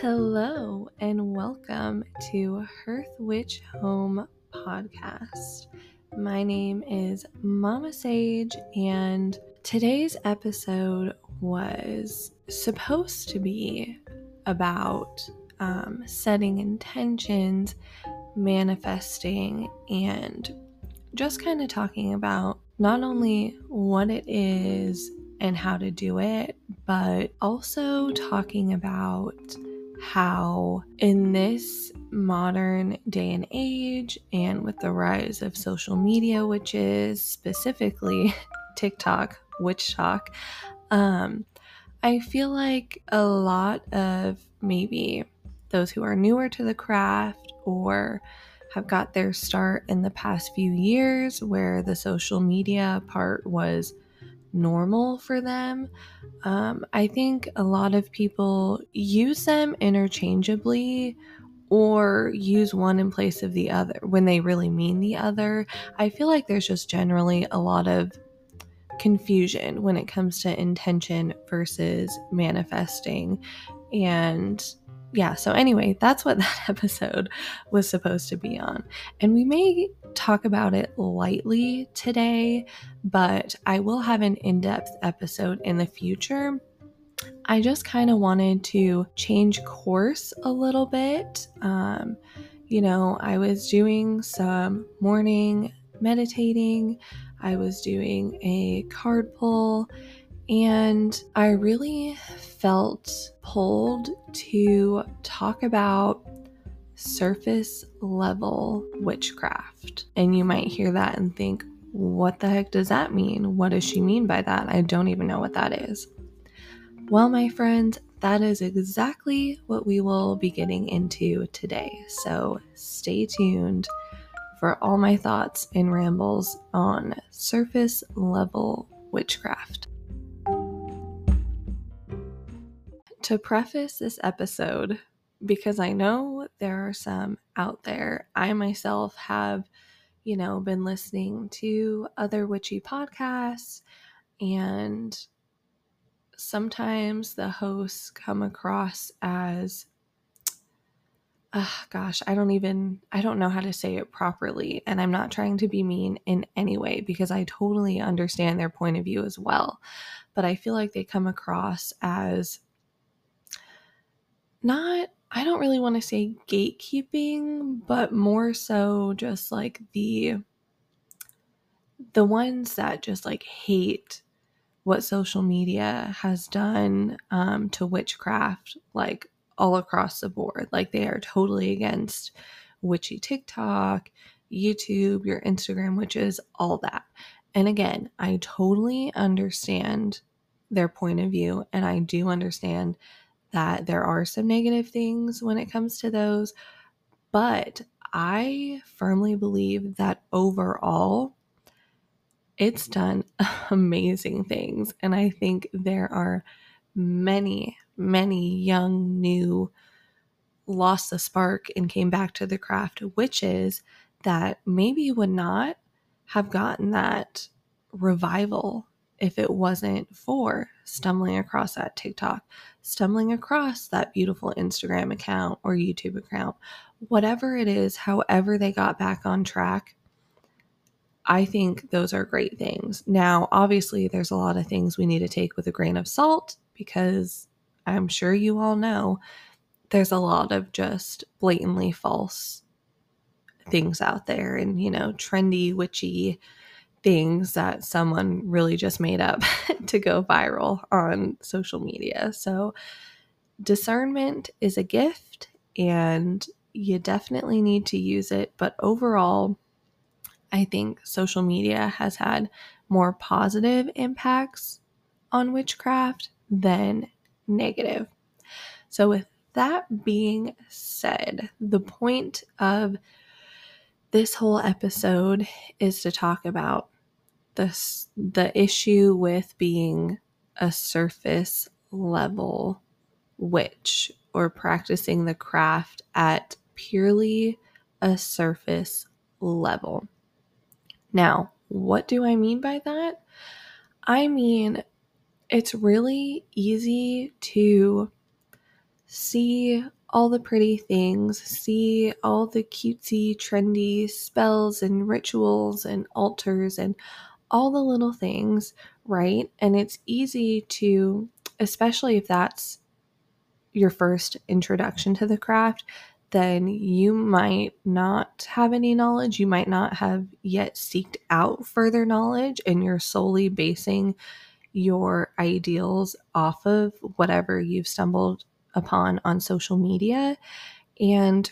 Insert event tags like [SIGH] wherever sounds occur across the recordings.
Hello, and welcome to Hearth Witch Home Podcast. My name is Mama Sage, and today's episode was supposed to be about um, setting intentions, manifesting, and just kind of talking about not only what it is and how to do it, but also talking about how, in this modern day and age, and with the rise of social media, which is specifically [LAUGHS] TikTok, WitchTok, um, I feel like a lot of maybe those who are newer to the craft or have got their start in the past few years where the social media part was normal for them. Um, I think a lot of people use them interchangeably or use one in place of the other when they really mean the other. I feel like there's just generally a lot of confusion when it comes to intention versus manifesting. And yeah, so anyway, that's what [LAUGHS] that episode was supposed to be on. And we may talk about it lightly today, but I will have an in depth episode in the future. I just kind of wanted to change course a little bit. Um, you know, I was doing some morning meditating, I was doing a card pull, and I really felt pulled to talk about surface level witchcraft. And you might hear that and think, what the heck does that mean? What does she mean by that? I don't even know what that is. Well, my friends, that is exactly what we will be getting into today. So stay tuned for all my thoughts and rambles on surface level witchcraft. To preface this episode, because I know there are some out there, I myself have, you know, been listening to other witchy podcasts, and sometimes the hosts come across as uh, gosh, I don't even I don't know how to say it properly and I'm not trying to be mean in any way because I totally understand their point of view as well. But I feel like they come across as not I don't really want to say gatekeeping, but more so just like the the ones that just like hate what social media has done um, to witchcraft, like all across the board. Like they are totally against witchy TikTok, YouTube, your Instagram witches, all that. And again, I totally understand their point of view, and I do understand that there are some negative things when it comes to those, but I firmly believe that overall, it's done [LAUGHS] amazing things. And I think there are many, many young, new, lost the spark and came back to the craft witches that maybe would not have gotten that revival if it wasn't for stumbling across that TikTok, stumbling across that beautiful Instagram account or YouTube account, whatever it is, however they got back on track. I think those are great things. Now, obviously, there's a lot of things we need to take with a grain of salt because I'm sure you all know there's a lot of just blatantly false things out there and, you know, trendy, witchy things that someone really just made up [LAUGHS] to go viral on social media. So, discernment is a gift and you definitely need to use it. But overall, I think social media has had more positive impacts on witchcraft than negative. So, with that being said, the point of this whole episode is to talk about the the issue with being a surface level witch or practicing the craft at purely a surface level. Now, what do I mean by that? I mean, it's really easy to see all the pretty things, see all the cutesy, trendy spells and rituals and altars and all the little things, right? And it's easy to, especially if that's your first introduction to the craft, then you might not have any knowledge. You might not have yet seeked out further knowledge, and you're solely basing your ideals off of whatever you've stumbled upon on social media. And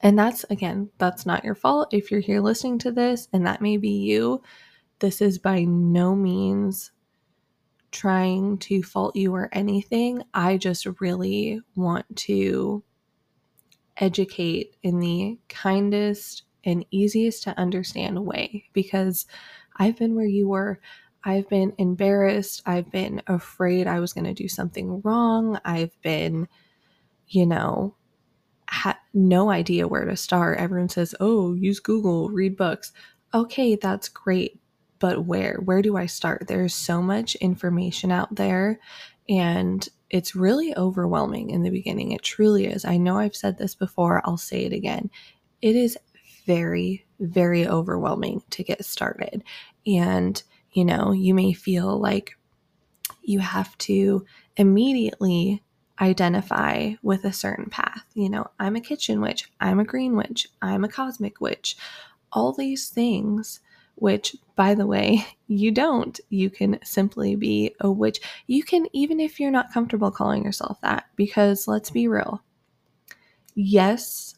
and that's again, that's not your fault if you're here listening to this and that may be you. This is by no means trying to fault you or anything. I just really want to educate in the kindest and easiest to understand way because I've been where you were. I've been embarrassed. I've been afraid I was going to do something wrong. I've been, you know, had no idea where to start. Everyone says, oh, use Google, read books. Okay, that's great. But where? Where do I start? There's so much information out there. And it's really overwhelming in the beginning. It truly is. I know I've said this before, I'll say it again. It is very, very overwhelming to get started. And, you know, you may feel like you have to immediately identify with a certain path. You know, I'm a kitchen witch, I'm a green witch, I'm a cosmic witch. All these things which, by the way, [LAUGHS] you don't. You can simply be a witch. You can, even if you're not comfortable calling yourself that, because let's be real. Yes,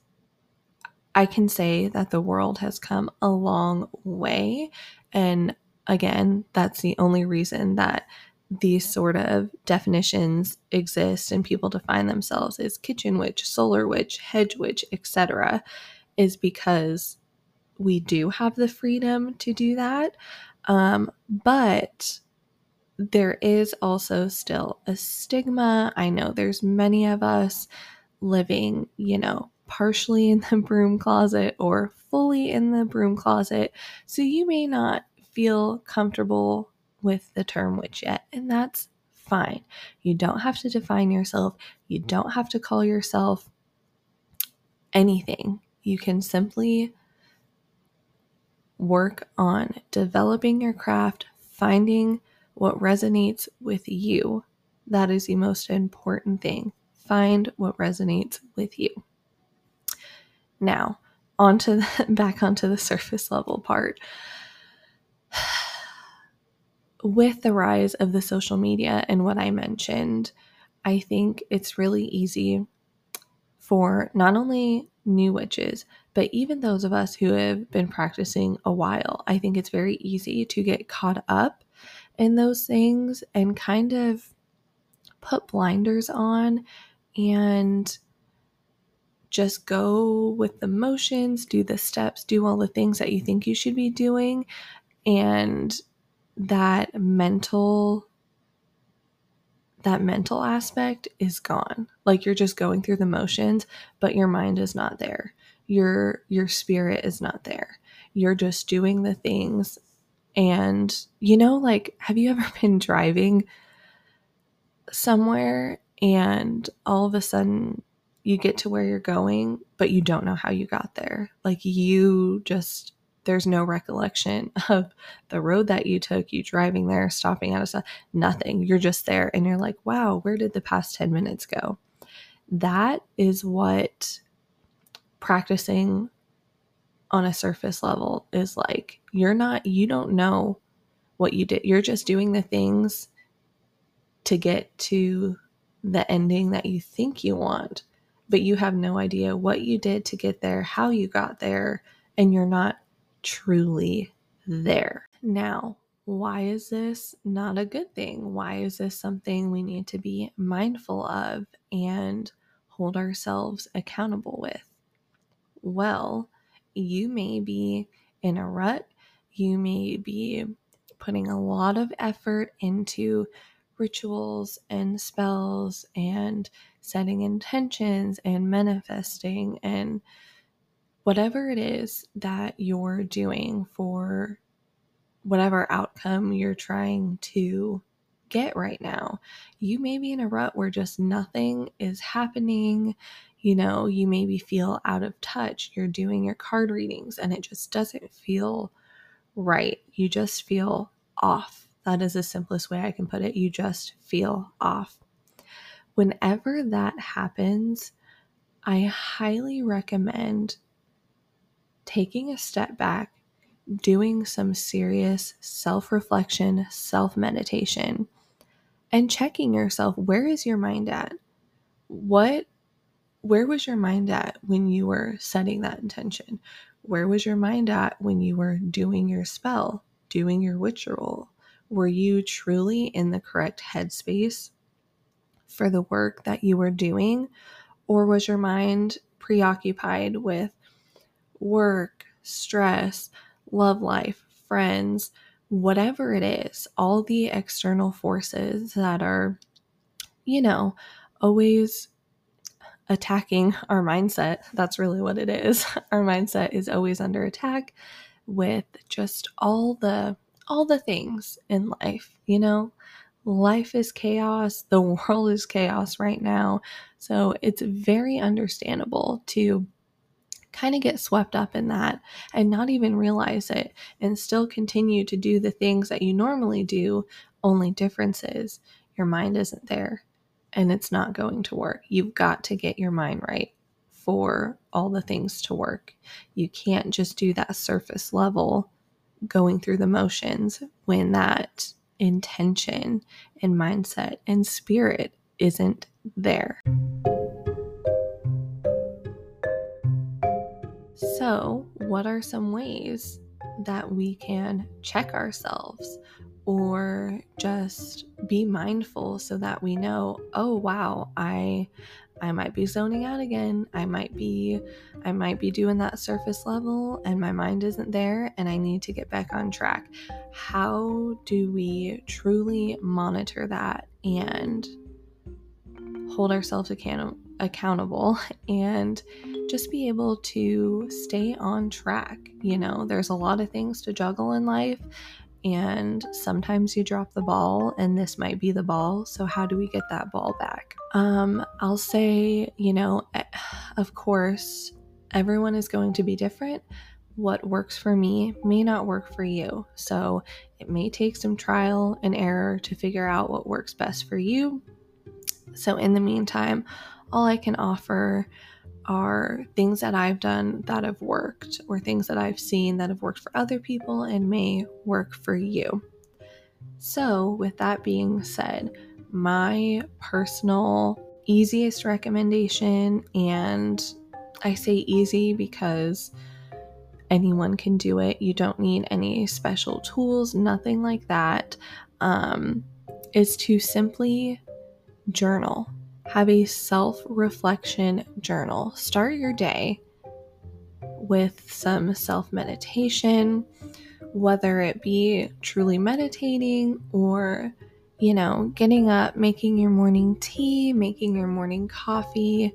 I can say that the world has come a long way. And again, that's the only reason that these sort of definitions exist and people define themselves as kitchen witch, solar witch, hedge witch, etc., is because we do have the freedom to do that. Um, but there is also still a stigma. I know there's many of us living, you know, partially in the broom closet or fully in the broom closet. So you may not feel comfortable with the term witch yet, and that's fine. You don't have to define yourself, you don't have to call yourself anything. You can simply work on developing your craft, finding what resonates with you. That is the most important thing. Find what resonates with you. Now, onto the, [LAUGHS] back onto the surface level part. [SIGHS] With the rise of the social media and what I mentioned, I think it's really easy for not only new witches, but even those of us who have been practicing a while, I think it's very easy to get caught up in those things and kind of put blinders on and just go with the motions, do the steps, do all the things that you think you should be doing. And that mental that mental aspect is gone. Like you're just going through the motions, but your mind is not there. Your your spirit is not there. You're just doing the things and you know like have you [LAUGHS] ever been driving somewhere and all of a sudden you get to where you're going, but you don't know how you got there. Like you just there's no recollection [LAUGHS] of the road that you took, you driving there, stopping at a stop, nothing. You're just there and you're like, wow, where did the past 10 minutes go? That is what practicing on a surface level is like. You're not, you don't know what you did. You're just doing the things to get to the ending that you think you want, but you have no idea what you did to get there, how you got there, and you're not truly there. Now, why is this not a good thing? Why is this something we need to be mindful of and hold ourselves accountable with? Well, you may be in a rut, you may be putting a lot of effort into rituals and spells and setting intentions and manifesting and whatever it is that you're doing for whatever outcome you're trying to get right now. You may be in a rut where just nothing is happening. You know, you maybe feel out of touch. You're doing your card readings and it just doesn't feel right. You just feel off. That is the simplest way I can put it. You just feel off. Whenever that happens, I highly recommend taking a step back, doing some serious self reflection, self meditation, and checking yourself where is your mind at? What where was your mind at when you were setting that intention? Where was your mind at when you were doing your spell, doing your ritual? Were you truly in the correct headspace for the work that you were doing? Or was your mind preoccupied with work, stress, love life, friends, whatever it is, all the external forces that are, you know, always attacking our mindset. That's really what it is. [LAUGHS] Our mindset is always under attack with just all the all the things in life, you know? Life is chaos, the [LAUGHS] world is chaos right now. So it's very understandable to kind of get swept up in that and not even realize it and still continue to do the things that you normally do. Only difference is your mind isn't there and it's not going to work. You've got to get your mind right for all the things to work. You can't just do that surface level going through the motions when that intention and mindset and spirit isn't there. So, what are some ways that we can check ourselves or just be mindful so that we know, oh wow, I I might be zoning out again. I might be I might be doing that surface level and my mind isn't there and I need to get back on track. How do we truly monitor that and hold ourselves account- accountable [LAUGHS] and just be able to stay on track. You know, there's a lot of things to juggle in life, and sometimes you drop the ball, and this might be the ball. So, how do we get that ball back? Um, I'll say, you know, eh, of course, everyone is going to be different. What works for me may not work for you. So, it may take some trial and error to figure out what works best for you. So, in the meantime, all I can offer are things that I've done that have worked, or things that I've seen that have worked for other people and may work for you. So, with that being said, my personal easiest recommendation, and I say easy because anyone can do it, you don't need any special tools, nothing like that, um, is to simply journal have a self reflection journal. Start your day with some self meditation, whether it be truly meditating or, you know, getting up, making your morning tea, making your morning coffee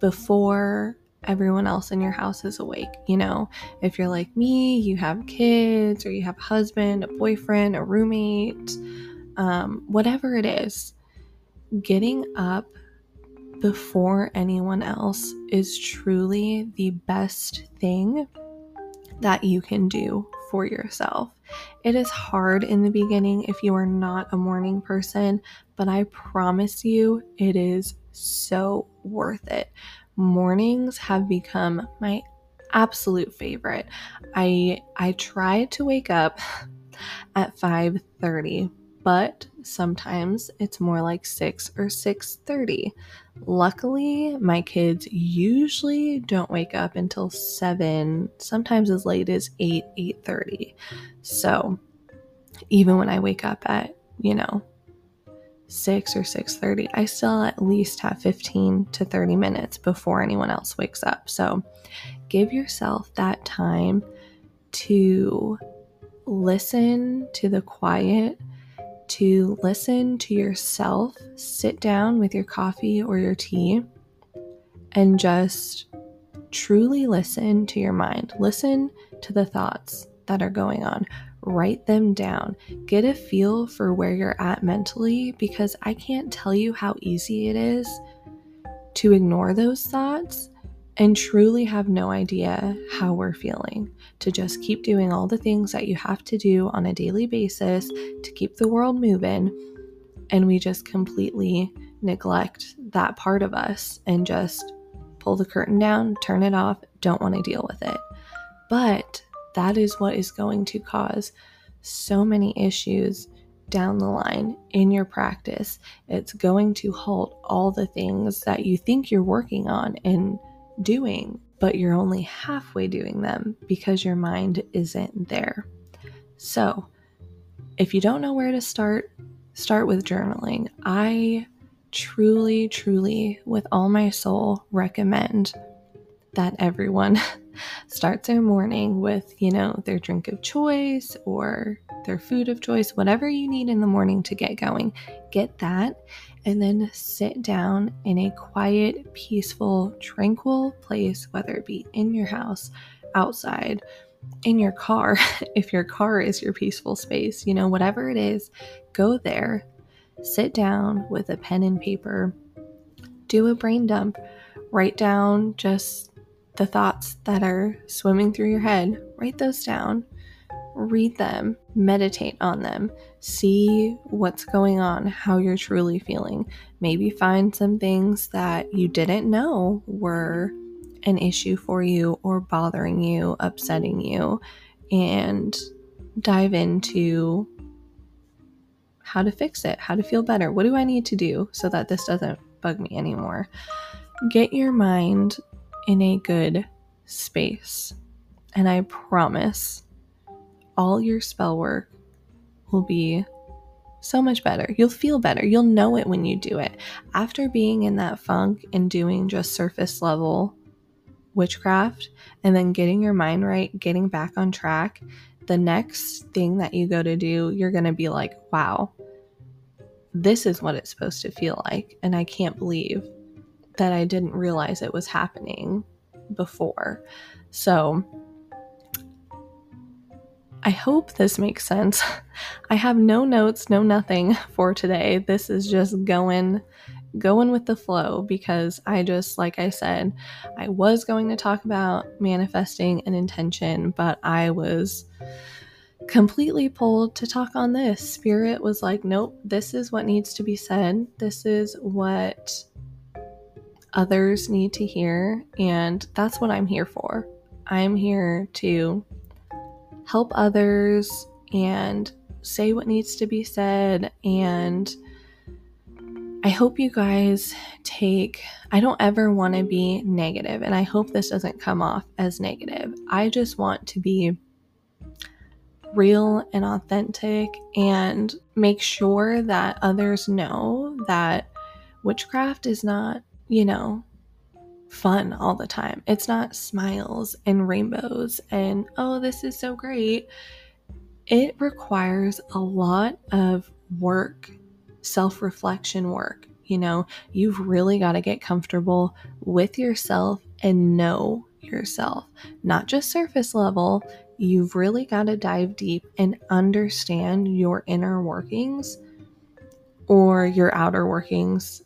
before everyone else in your house is awake. You know, if you're like me, you have kids or you have a husband, a boyfriend, a roommate, um, whatever it is, getting up before anyone else is truly the best thing that you can do for yourself. It is hard in the beginning if you are not a morning person, but I promise you it is so worth it. Mornings have become my absolute favorite. I I try to wake up [LAUGHS] at 5:30 but sometimes it's more like 6 or 6:30. Luckily, my kids usually don't wake up until 7, sometimes as late as 8, 8:30. So, even when I wake up at, you know, 6 or 6:30, I still at least have 15 to 30 minutes before anyone else wakes up. So, give yourself that time to listen to the quiet to listen to yourself, sit down with your coffee or your tea, and just truly listen to your mind. Listen to the thoughts that are going on. write them down. Get a feel for where you're at mentally because I can't tell you how easy it is to ignore those thoughts and truly have no idea how we're feeling. To just keep doing all the things that you have to do on a daily basis to keep the world moving. And we just completely neglect that part of us and just pull the curtain down, turn it off, don't want to deal with it. But that is what is going to cause so many issues down the line in your practice. It's going to halt all the things that you think you're working on and doing, but you're only halfway doing them because your mind isn't there. So, if you don't know where to start, start with journaling. I truly, truly, with all my soul, recommend that everyone [LAUGHS] starts their morning with, you know, their drink of choice or their food of choice, whatever you need in the morning to get going. Get that and then sit down in a quiet, peaceful, tranquil place, whether it be in your house, outside, in your car, [LAUGHS] if your car is your peaceful space, you know, whatever it is, go there, sit down with a pen and paper, do a brain dump, write down just the thoughts that are swimming through your head, write those down, read them, meditate on them, see what's going on, how you're truly feeling. Maybe find some things that you didn't know were an issue for you or bothering you, upsetting you, and dive into how to fix it, how to feel better. What do I need to do so that this doesn't bug me anymore? Get your mind in a good space. And I promise all your spell work will be so much better. You'll feel better. You'll know it when you do it. After being in that funk and doing just surface level witchcraft and then getting your mind right, getting back on track, the next thing that you go to do, you're going to be like, wow, this is what it's supposed to feel like. And I can't believe that I didn't realize it was happening before. So, I hope this makes sense. [LAUGHS] I have no notes, no nothing [LAUGHS] for today. This is just going going with the flow because I just like I said, I was going to talk about manifesting an intention, but I was completely pulled to talk on this. Spirit was like, "Nope, this is what needs to be said. This is what others need to hear, and that's what I'm here for. I'm here to help others and say what needs to be said. And I hope you guys take, I don't ever want to be negative, and I hope this doesn't come off as negative. I just want to be real and authentic and make sure that others know that witchcraft is not you know, fun all the time. It's not smiles and rainbows and, oh, this is so great. It requires a lot of work, self reflection work. You know, you've really got to get comfortable with yourself and know yourself, not just surface level. You've really got to dive deep and understand your inner workings or your outer workings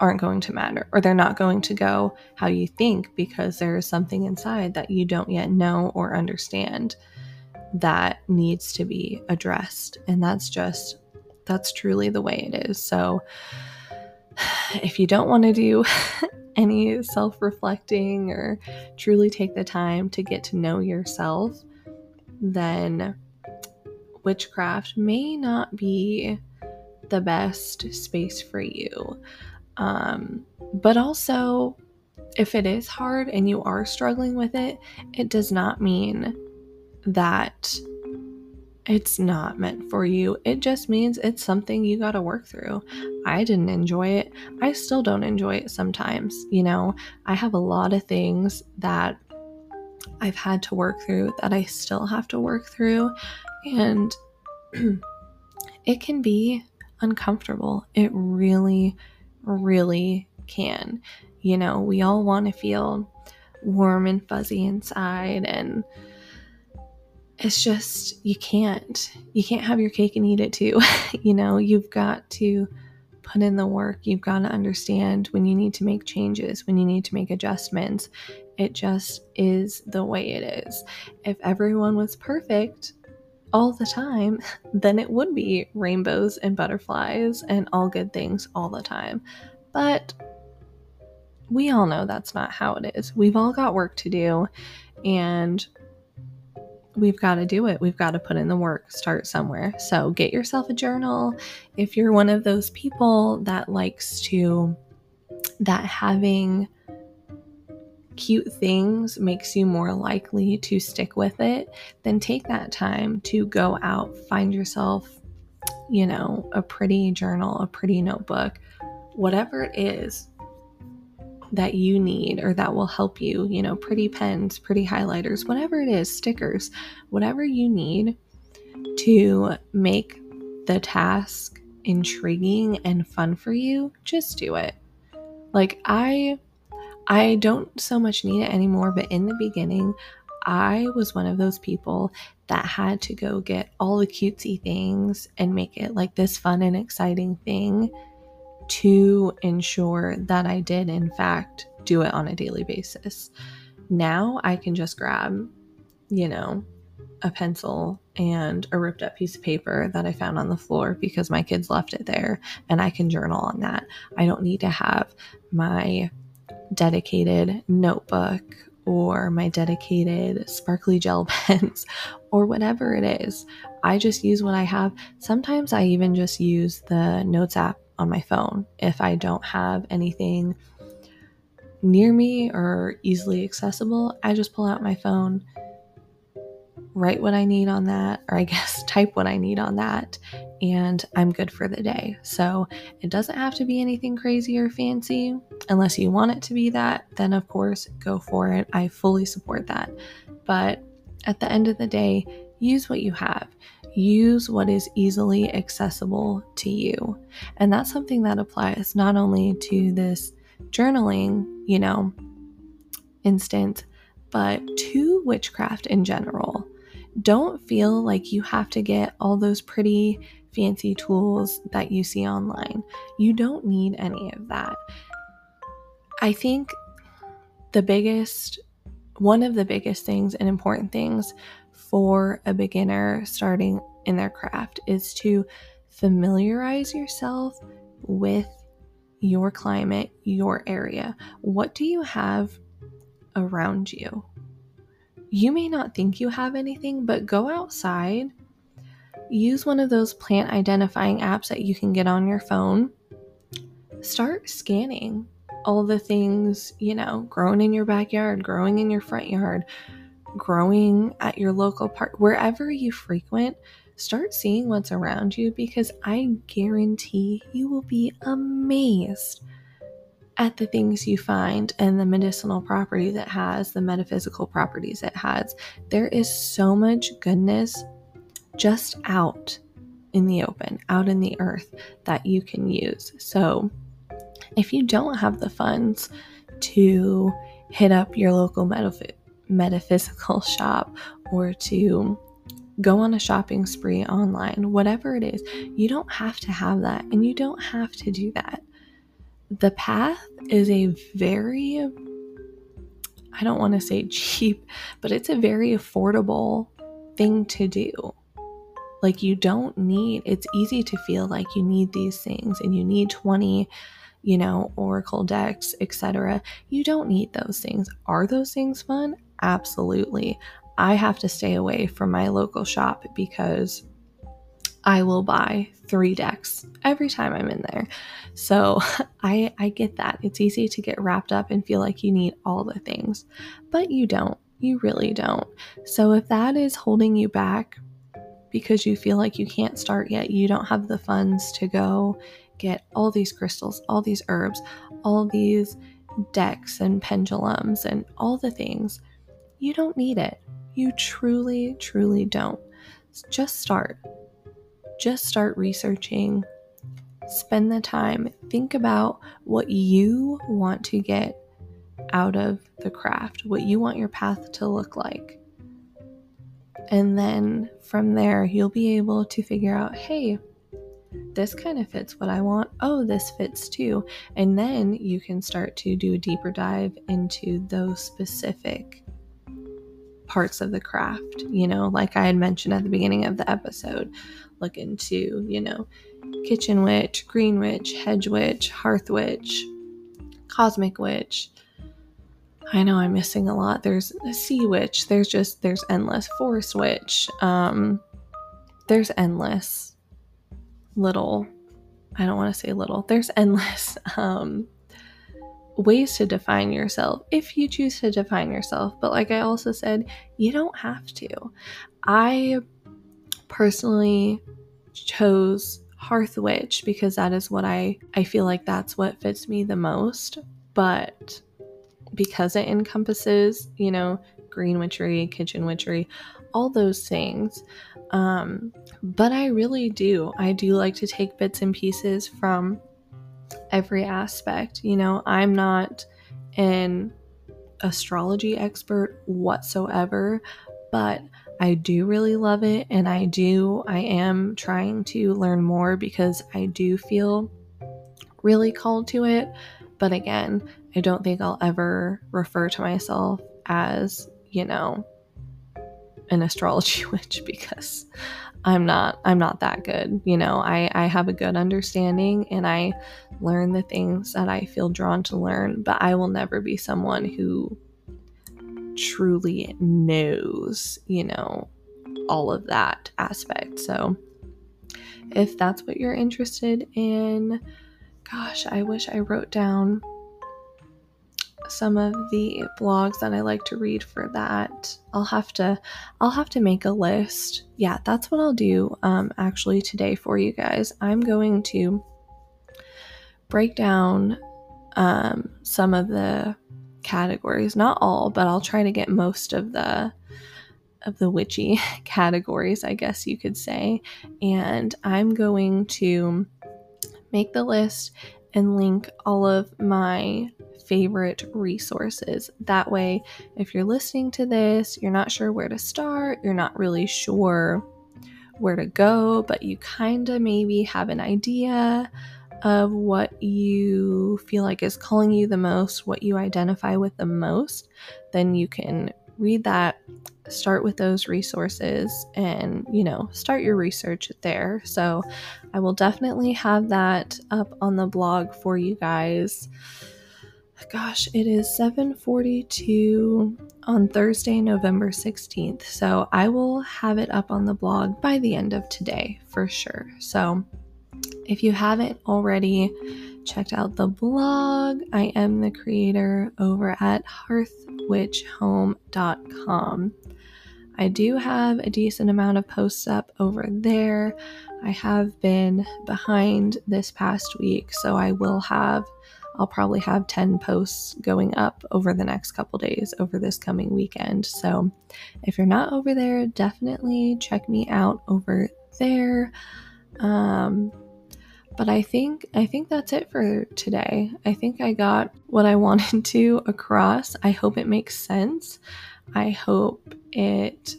aren't going to matter or they're not going to go how you think because there is something inside that you don't yet know or understand that needs to be addressed. And that's just, that's truly the way it is. So [SIGHS] if you don't want to do [LAUGHS] any self reflecting or truly take the time to get to know yourself, then witchcraft may not be the best space for you. Um, but also, if it is hard and you are struggling with it, it does not mean that it's not meant for you. It just means it's something you got to work through. I didn't enjoy it. I still don't enjoy it sometimes. You know, I have a lot of things that I've had to work through that I still have to work through. And [CLEARS THROAT] it can be uncomfortable. It really, really can. You know, we all want to feel warm and fuzzy inside and it's just you can't. You can't have your cake and eat it too. [LAUGHS] You know you've got to put in the work. You've got to understand when you need to make changes when you need to make adjustments. It just is the way it is. If everyone was perfect all the time [LAUGHS] then it would be rainbows and butterflies and all good things all the time but we all know that's not how it is we've all got work to do and we've got to do it. We've got to put in the work, start somewhere. So get yourself a journal. If you're one of those people that likes to, that having cute things makes you more likely to stick with it, then take that time to go out, find yourself, you know, a pretty journal, a pretty notebook, whatever it is that you need or that will help you, you know, pretty pens, pretty highlighters, whatever it is, stickers, whatever you need to make the task intriguing and fun for you, just do it. Like I I don't so much need it anymore, but in the beginning, I was one of those people that had to go get all the cutesy things and make it like this fun and exciting thing to ensure that I did, in fact, do it on a daily basis. Now I can just grab, you know, a pencil and a ripped up piece of paper that I found on the floor because my kids left it there and I can journal on that. I don't need to have my dedicated notebook or my dedicated sparkly gel [LAUGHS] pens or whatever it is. I just use what I have. Sometimes I even just use the notes app on my phone. If I don't have anything near me or easily accessible, I just pull out my phone, write what I need on that, or I guess [LAUGHS] type what I need on that, and I'm good for the day. So it doesn't have to be anything crazy or fancy. Unless you want it to be that, then of course, go for it. I fully support that. But at the end of the day, use what you have use what is easily accessible to you. And that's something that applies not only to this journaling, you know, instance, but to witchcraft in general. Don't feel like you have to get all those pretty fancy tools that you see online. You don't need any of that. I think the biggest, one of the biggest things and important things for a beginner starting in their craft is to familiarize yourself with your climate, your area. What do you have around you? You may not think you have anything, but go outside. Use one of those plant identifying apps that you can get on your phone. Start scanning all the things, you know, growing in your backyard, growing in your front yard, growing at your local park, wherever you frequent, start seeing what's around you because I guarantee you will be amazed at the things you find and the medicinal properties it has, the metaphysical properties it has. There is so much goodness just out in the open, out in the earth that you can use. So, if you don't have the funds to hit up your local metaphysical [LAUGHS] shop or to go on a shopping spree online, whatever it is, you don't have to have that and you don't have to do that. The path is a very, I don't want to say [LAUGHS] cheap, but it's a very affordable thing to do. Like, you don't need, it's easy to feel like you need these things and you need 20 you know, Oracle decks, etc. You don't need those things. Are those things fun? Absolutely. I have to stay away from my local shop because I will buy three decks every time I'm in there. So [LAUGHS] I I get that. It's easy to get wrapped up and feel like you need all the things, but you don't. You really don't. So if that is holding you back because you feel like you can't start yet, you don't have the funds to go get all these crystals, all these herbs, all these decks and pendulums and all the things, you don't need it. You truly, truly don't. Just start. Just start researching. Spend the time. Think about what you want to get out of the craft, what you want your path to look like. And then from there, you'll be able to figure out hey, this kind of fits what I want. Oh, this fits too. And then you can start to do a deeper dive into those specific parts of the craft, you know, like I had mentioned at the beginning of the episode. Look into, you know, kitchen witch, green witch, hedge witch, hearth witch, cosmic witch. I know I'm missing a lot. There's a sea witch. There's just there's endless forest witch. Um, there's endless little. I don't want to say little. There's endless [LAUGHS] um ways to define yourself if you choose to define yourself. But like I also said, you don't have to. I personally chose Hearth Witch because that is what I I feel like that's what fits me the most. But because it encompasses, you know, green witchery, kitchen witchery, all those things. Um, but I really do. I do like to take bits and pieces from every aspect. You know, I'm not an astrology expert whatsoever, but I do really love it and I do, I am trying to learn more because I do feel really called to it. But again, I don't think I'll ever refer to myself as, you know, an astrology [LAUGHS] witch because I'm not I'm not that good. You know, I I have a good understanding and I learn the things that I feel drawn to learn, but I will never be someone who truly knows, you know, all of that aspect. So if that's what you're interested in, gosh, I wish I wrote down some of the blogs that I like to read for that. I'll have to I'll have to make a list. Yeah, that's what I'll do um actually today for you guys. I'm going to break down um some of the categories, not all, but I'll try to get most of the of the witchy [LAUGHS] categories, I guess you could say. And I'm going to make the list and link all of my favorite resources. That way, if you're listening to this, you're not sure where to start, you're not really sure where to go, but you kind of maybe have an idea of what you feel like is calling you the most, what you identify with the most, then you can read that, start with those resources, and you know, start your research there. So, I will definitely have that up on the blog for you guys. Gosh, it is 7:42 on Thursday, November 16th. So, I will have it up on the blog by the end of today for sure. So, if you haven't already checked out the blog, I am the creator over at hearthwitchhome.com. I do have a decent amount of posts up over there. I have been behind this past week, so I will have I'll probably have 10 posts going up over the next couple days over this coming weekend. So if you're not over there, definitely check me out over there. Um, but I think I think that's it for today. I think I got what I [LAUGHS] wanted to across. I hope it makes sense. I hope it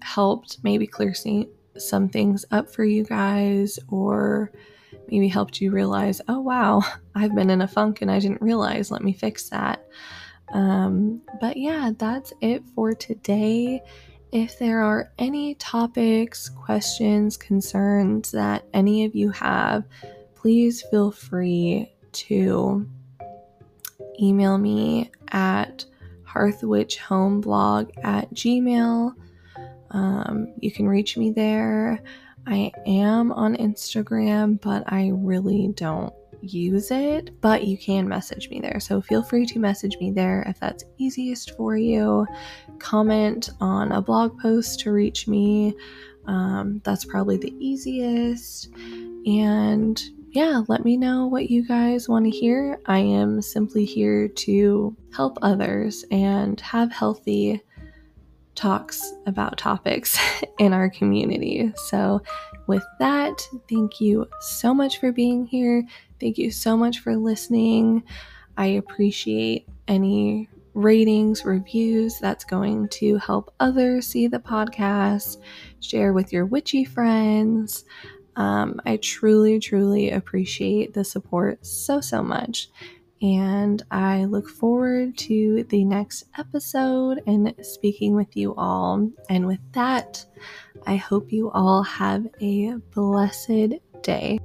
helped maybe clear some things up for you guys or maybe helped you realize, oh wow, [LAUGHS] I've been in a funk and I didn't realize. Let me fix that. Um, but yeah, that's it for today. If there are any topics, questions, concerns that any of you have, please feel free to email me at hearthwitchhomeblog at gmail. Um, you can reach me there. I am on Instagram, but I really don't use it, but you can message me there. So feel free to message me there if that's easiest for you. Comment on a blog post to reach me. Um, that's probably the easiest. And yeah, let me know what you guys want to hear. I am simply here to help others and have healthy talks about topics [LAUGHS] in our community. So, with that, thank you so much for being here. Thank you so much for listening. I appreciate any ratings, reviews. That's going to help others see the podcast. Share with your witchy friends. Um, I truly, truly appreciate the support so, so much. And I look forward to the next episode and speaking with you all. And with that, I hope you all have a blessed day.